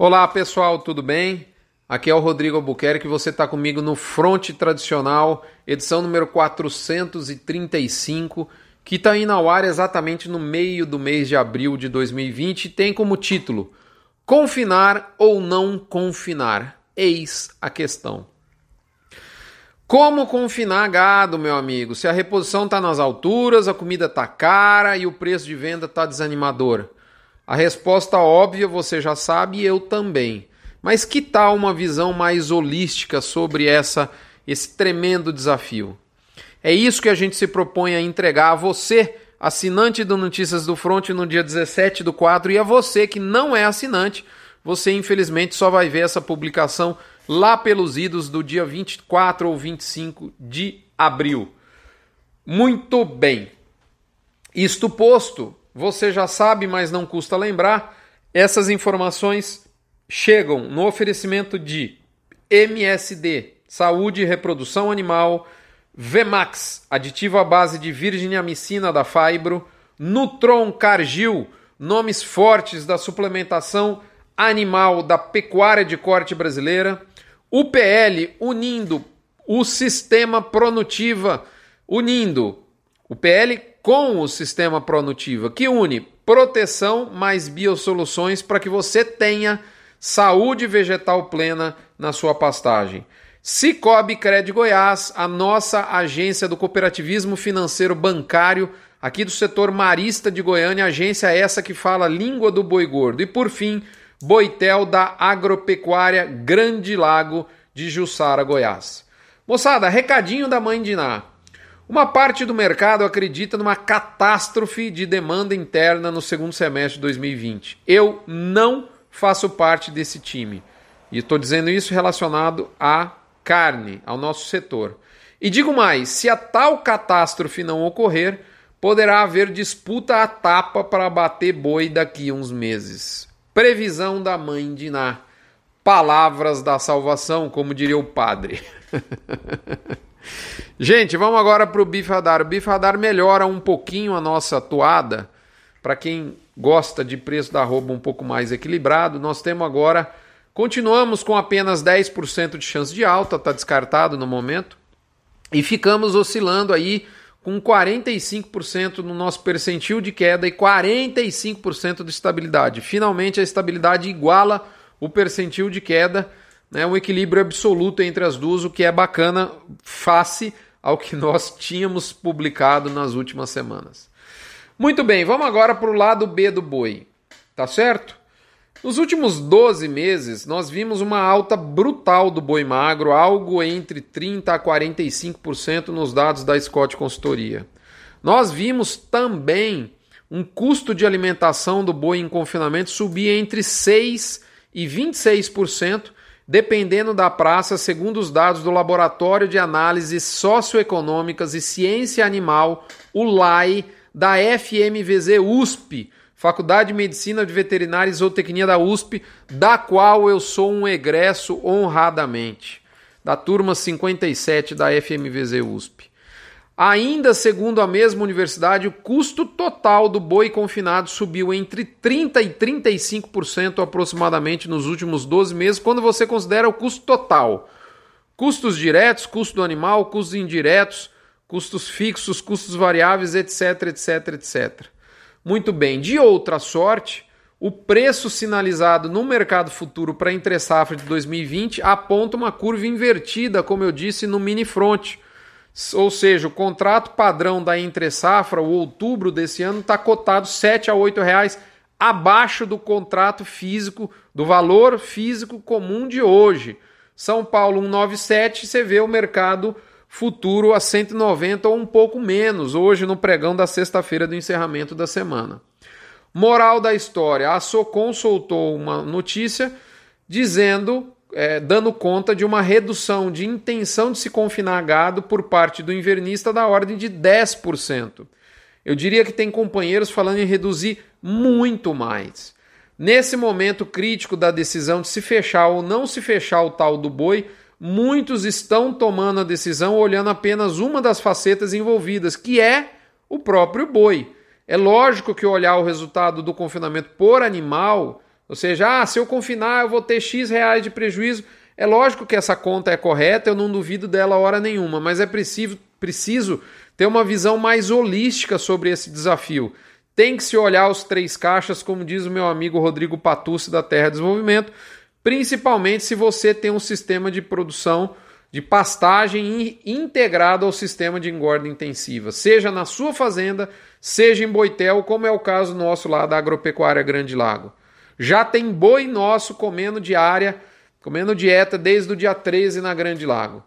Olá pessoal, tudo bem? Aqui é o Rodrigo Albuquerque, você está comigo no Fronte Tradicional, edição número 435, que está indo ao ar exatamente no meio do mês de abril de 2020 e tem como título Confinar ou não confinar? Eis a questão. Como confinar gado, meu amigo? Se a reposição está nas alturas, a comida está cara e o preço de venda está desanimador. A resposta óbvia você já sabe e eu também. Mas que tal uma visão mais holística sobre essa esse tremendo desafio? É isso que a gente se propõe a entregar a você, assinante do Notícias do Front no dia 17 do 4 e a você que não é assinante, você infelizmente só vai ver essa publicação lá pelos idos do dia 24 ou 25 de abril. Muito bem. Isto posto, você já sabe, mas não custa lembrar, essas informações chegam no oferecimento de MSD, Saúde e Reprodução Animal, Vemax, aditivo à base de virginiamicina da Fibro, Nutron Cargil, nomes fortes da suplementação animal da pecuária de corte brasileira, UPL unindo o sistema Pronutiva, unindo o PL com o sistema Pronutiva, que une proteção mais biosoluções para que você tenha saúde vegetal plena na sua pastagem. Cicobi Cred Goiás, a nossa agência do cooperativismo financeiro bancário aqui do setor marista de Goiânia, agência essa que fala a língua do boi gordo. E por fim, Boitel da Agropecuária Grande Lago de Jussara, Goiás. Moçada, recadinho da mãe de Ná. Uma parte do mercado acredita numa catástrofe de demanda interna no segundo semestre de 2020. Eu não faço parte desse time. E estou dizendo isso relacionado à carne, ao nosso setor. E digo mais: se a tal catástrofe não ocorrer, poderá haver disputa à tapa para bater boi daqui a uns meses. Previsão da mãe de Ná. Palavras da salvação, como diria o padre. Gente, vamos agora para o Bifadar. O Bifadar melhora um pouquinho a nossa toada. Para quem gosta de preço da roupa um pouco mais equilibrado, nós temos agora. Continuamos com apenas 10% de chance de alta, está descartado no momento. E ficamos oscilando aí com 45% no nosso percentil de queda e 45% de estabilidade. Finalmente a estabilidade iguala o percentil de queda né, um equilíbrio absoluto entre as duas, o que é bacana face ao que nós tínhamos publicado nas últimas semanas. Muito bem, vamos agora para o lado B do boi, tá certo? Nos últimos 12 meses, nós vimos uma alta brutal do boi magro, algo entre 30% a 45% nos dados da Scott Consultoria. Nós vimos também um custo de alimentação do boi em confinamento subir entre 6% e 26%, dependendo da praça, segundo os dados do Laboratório de Análises Socioeconômicas e Ciência Animal, o LAI, da FMVZ USP, Faculdade de Medicina de Veterinária e Zootecnia da USP, da qual eu sou um egresso honradamente, da turma 57 da FMVZ USP. Ainda segundo a mesma universidade, o custo total do boi confinado subiu entre 30% e 35% aproximadamente nos últimos 12 meses, quando você considera o custo total. Custos diretos, custo do animal, custos indiretos, custos fixos, custos variáveis, etc, etc, etc. Muito bem, de outra sorte, o preço sinalizado no mercado futuro para entre safra de 2020 aponta uma curva invertida, como eu disse, no mini front ou seja, o contrato padrão da entre safra, o outubro desse ano, está cotado R$ 7 a R$ reais abaixo do contrato físico, do valor físico comum de hoje. São Paulo 197, você vê o mercado futuro a 190 ou um pouco menos, hoje no pregão da sexta-feira do encerramento da semana. Moral da história: a Socom soltou uma notícia dizendo é, dando conta de uma redução de intenção de se confinar gado por parte do invernista da ordem de 10%. Eu diria que tem companheiros falando em reduzir muito mais. Nesse momento crítico da decisão de se fechar ou não se fechar o tal do boi, muitos estão tomando a decisão olhando apenas uma das facetas envolvidas, que é o próprio boi. É lógico que olhar o resultado do confinamento por animal Ou seja, ah, se eu confinar eu vou ter X reais de prejuízo. É lógico que essa conta é correta, eu não duvido dela hora nenhuma, mas é preciso, preciso ter uma visão mais holística sobre esse desafio. Tem que se olhar os três caixas, como diz o meu amigo Rodrigo Patucci da Terra Desenvolvimento, principalmente se você tem um sistema de produção de pastagem integrado ao sistema de engorda intensiva, seja na sua fazenda, seja em Boitel, como é o caso nosso lá da Agropecuária Grande Lago. Já tem boi nosso comendo diária, comendo dieta desde o dia 13 na Grande Lago.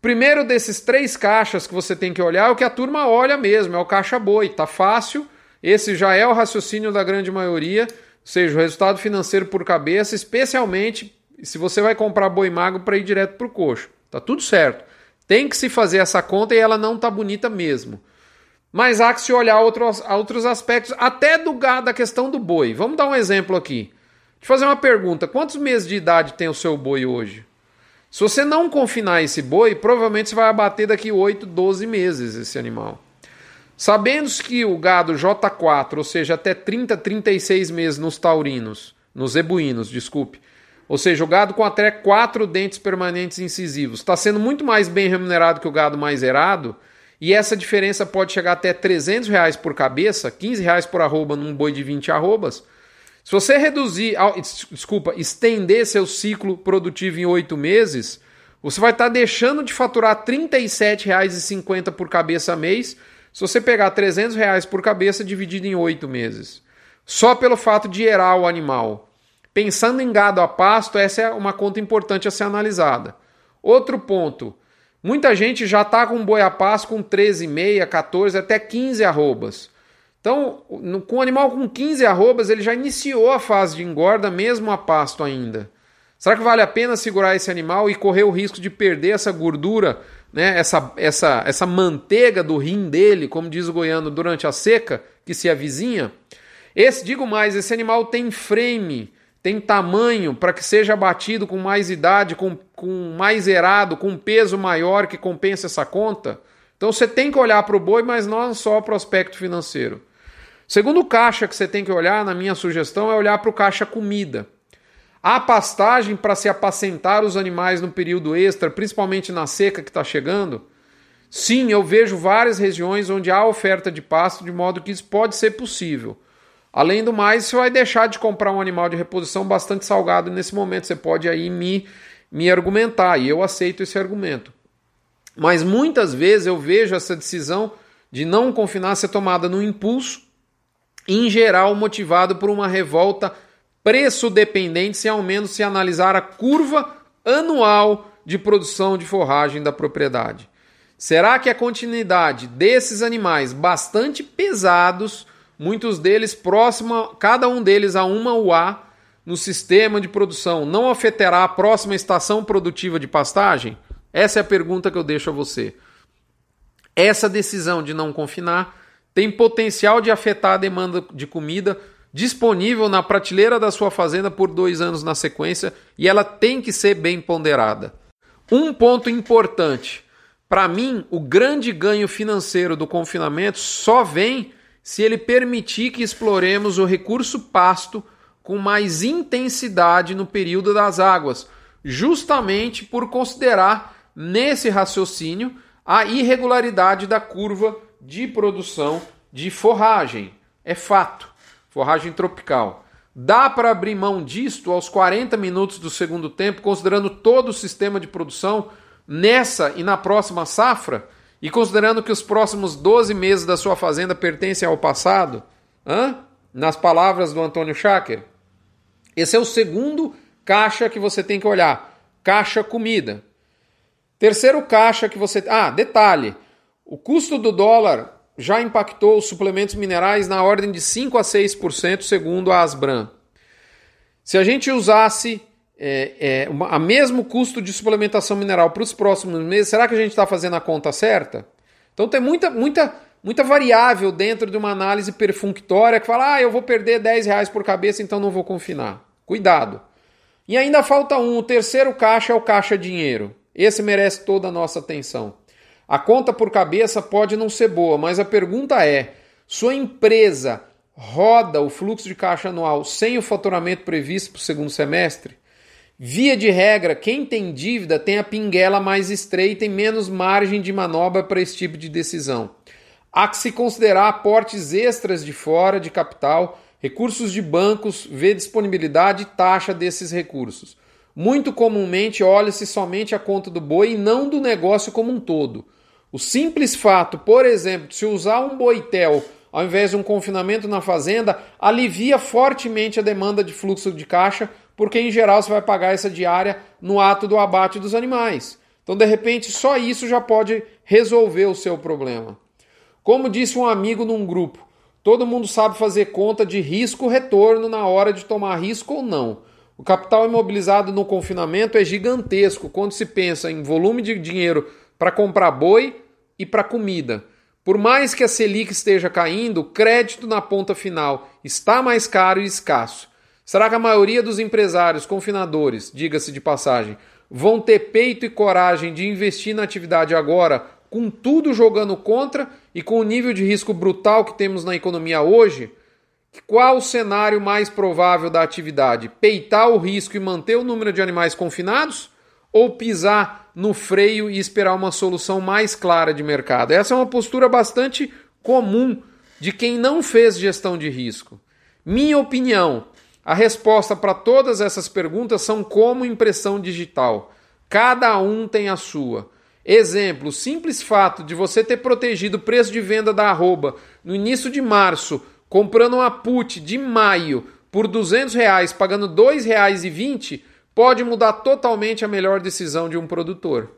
Primeiro desses três caixas que você tem que olhar é o que a turma olha mesmo, é o caixa boi. Tá fácil, esse já é o raciocínio da grande maioria, ou seja, o resultado financeiro por cabeça, especialmente se você vai comprar boi magro para ir direto para o coxo. Tá tudo certo. Tem que se fazer essa conta e ela não tá bonita mesmo. Mas há que se olhar outros, outros aspectos, até do gado, da questão do boi. Vamos dar um exemplo aqui. Deixa eu fazer uma pergunta. Quantos meses de idade tem o seu boi hoje? Se você não confinar esse boi, provavelmente você vai abater daqui 8, 12 meses esse animal. Sabendo que o gado J4, ou seja, até 30, 36 meses nos taurinos, nos zebuínos, desculpe, ou seja, o gado com até quatro dentes permanentes incisivos está sendo muito mais bem remunerado que o gado mais erado, e essa diferença pode chegar até 300 reais por cabeça, 15 reais por arroba num boi de 20 arrobas. Se você reduzir, desculpa, estender seu ciclo produtivo em oito meses, você vai estar deixando de faturar R$ 37,50 por cabeça mês se você pegar 300 reais por cabeça dividido em oito meses. Só pelo fato de gerar o animal. Pensando em gado a pasto, essa é uma conta importante a ser analisada. Outro ponto: muita gente já está com boi a pasto com 13,5, 14, até 15 arrobas. Então, com um animal com 15 arrobas, ele já iniciou a fase de engorda, mesmo a pasto ainda. Será que vale a pena segurar esse animal e correr o risco de perder essa gordura, né, essa, essa, essa manteiga do rim dele, como diz o goiano, durante a seca que se avizinha? Esse, digo mais, esse animal tem frame tem tamanho para que seja abatido com mais idade, com, com mais erado, com peso maior que compense essa conta? Então você tem que olhar para o boi, mas não só para o aspecto financeiro. Segundo caixa que você tem que olhar, na minha sugestão, é olhar para o caixa comida. Há pastagem para se apacentar os animais no período extra, principalmente na seca que está chegando? Sim, eu vejo várias regiões onde há oferta de pasto, de modo que isso pode ser possível. Além do mais, você vai deixar de comprar um animal de reposição bastante salgado nesse momento. Você pode aí me, me argumentar, e eu aceito esse argumento. Mas muitas vezes eu vejo essa decisão de não confinar ser tomada no impulso, em geral motivado por uma revolta preço dependente, se ao menos se analisar a curva anual de produção de forragem da propriedade. Será que a continuidade desses animais bastante pesados muitos deles próximo, cada um deles a uma UA no sistema de produção, não afetará a próxima estação produtiva de pastagem? Essa é a pergunta que eu deixo a você. Essa decisão de não confinar tem potencial de afetar a demanda de comida disponível na prateleira da sua fazenda por dois anos na sequência e ela tem que ser bem ponderada. Um ponto importante: para mim, o grande ganho financeiro do confinamento só vem se ele permitir que exploremos o recurso pasto com mais intensidade no período das águas, justamente por considerar nesse raciocínio a irregularidade da curva de produção de forragem. É fato, forragem tropical. Dá para abrir mão disto aos 40 minutos do segundo tempo, considerando todo o sistema de produção nessa e na próxima safra? E considerando que os próximos 12 meses da sua fazenda pertencem ao passado, hã? nas palavras do Antônio Schacker, esse é o segundo caixa que você tem que olhar. Caixa comida. Terceiro caixa que você. Ah, detalhe: o custo do dólar já impactou os suplementos minerais na ordem de 5 a 6%, segundo a Asbram. Se a gente usasse é, é, uma, a mesmo custo de suplementação mineral para os próximos meses, será que a gente está fazendo a conta certa? Então tem muita, muita, muita variável dentro de uma análise perfunctória que fala, ah, eu vou perder 10 reais por cabeça, então não vou confinar. Cuidado. E ainda falta um, o terceiro caixa é o caixa dinheiro. Esse merece toda a nossa atenção. A conta por cabeça pode não ser boa, mas a pergunta é: sua empresa roda o fluxo de caixa anual sem o faturamento previsto para o segundo semestre? Via de regra, quem tem dívida tem a pinguela mais estreita e menos margem de manobra para esse tipo de decisão. Há que se considerar aportes extras de fora de capital, recursos de bancos, ver disponibilidade e taxa desses recursos. Muito comumente olha-se somente a conta do boi e não do negócio como um todo. O simples fato, por exemplo, de se usar um boitel ao invés de um confinamento na fazenda, alivia fortemente a demanda de fluxo de caixa, porque em geral você vai pagar essa diária no ato do abate dos animais. Então, de repente, só isso já pode resolver o seu problema. Como disse um amigo num grupo, todo mundo sabe fazer conta de risco-retorno na hora de tomar risco ou não. O capital imobilizado no confinamento é gigantesco quando se pensa em volume de dinheiro para comprar boi e para comida. Por mais que a Selic esteja caindo, o crédito na ponta final está mais caro e escasso. Será que a maioria dos empresários confinadores, diga-se de passagem, vão ter peito e coragem de investir na atividade agora, com tudo jogando contra e com o nível de risco brutal que temos na economia hoje? Qual o cenário mais provável da atividade? Peitar o risco e manter o número de animais confinados? Ou pisar no freio e esperar uma solução mais clara de mercado. Essa é uma postura bastante comum de quem não fez gestão de risco. Minha opinião, a resposta para todas essas perguntas são como impressão digital. Cada um tem a sua. Exemplo, o simples fato de você ter protegido o preço de venda da arroba no início de março, comprando uma put de maio por 200 reais, pagando R$ 2,20, pode mudar totalmente a melhor decisão de um produtor.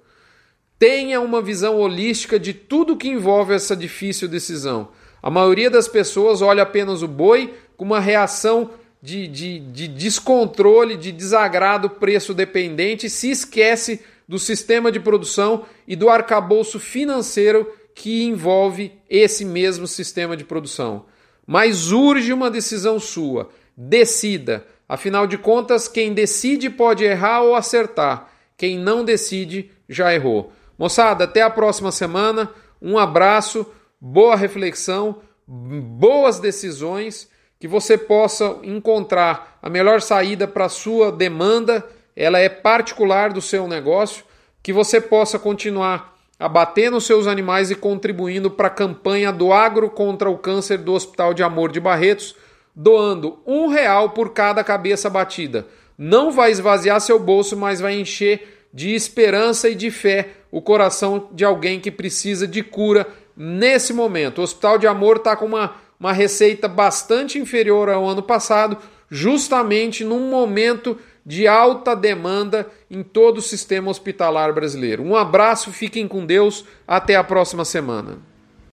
Tenha uma visão holística de tudo que envolve essa difícil decisão. A maioria das pessoas olha apenas o boi com uma reação de, de, de descontrole, de desagrado preço dependente se esquece do sistema de produção e do arcabouço financeiro que envolve esse mesmo sistema de produção. Mas urge uma decisão sua. Decida. Afinal de contas, quem decide pode errar ou acertar. Quem não decide já errou. Moçada, até a próxima semana. Um abraço, boa reflexão, boas decisões, que você possa encontrar a melhor saída para a sua demanda. Ela é particular do seu negócio, que você possa continuar abatendo os seus animais e contribuindo para a campanha do agro contra o câncer do Hospital de Amor de Barretos doando um real por cada cabeça batida. Não vai esvaziar seu bolso, mas vai encher de esperança e de fé o coração de alguém que precisa de cura nesse momento. O Hospital de Amor está com uma, uma receita bastante inferior ao ano passado, justamente num momento de alta demanda em todo o sistema hospitalar brasileiro. Um abraço, fiquem com Deus, até a próxima semana.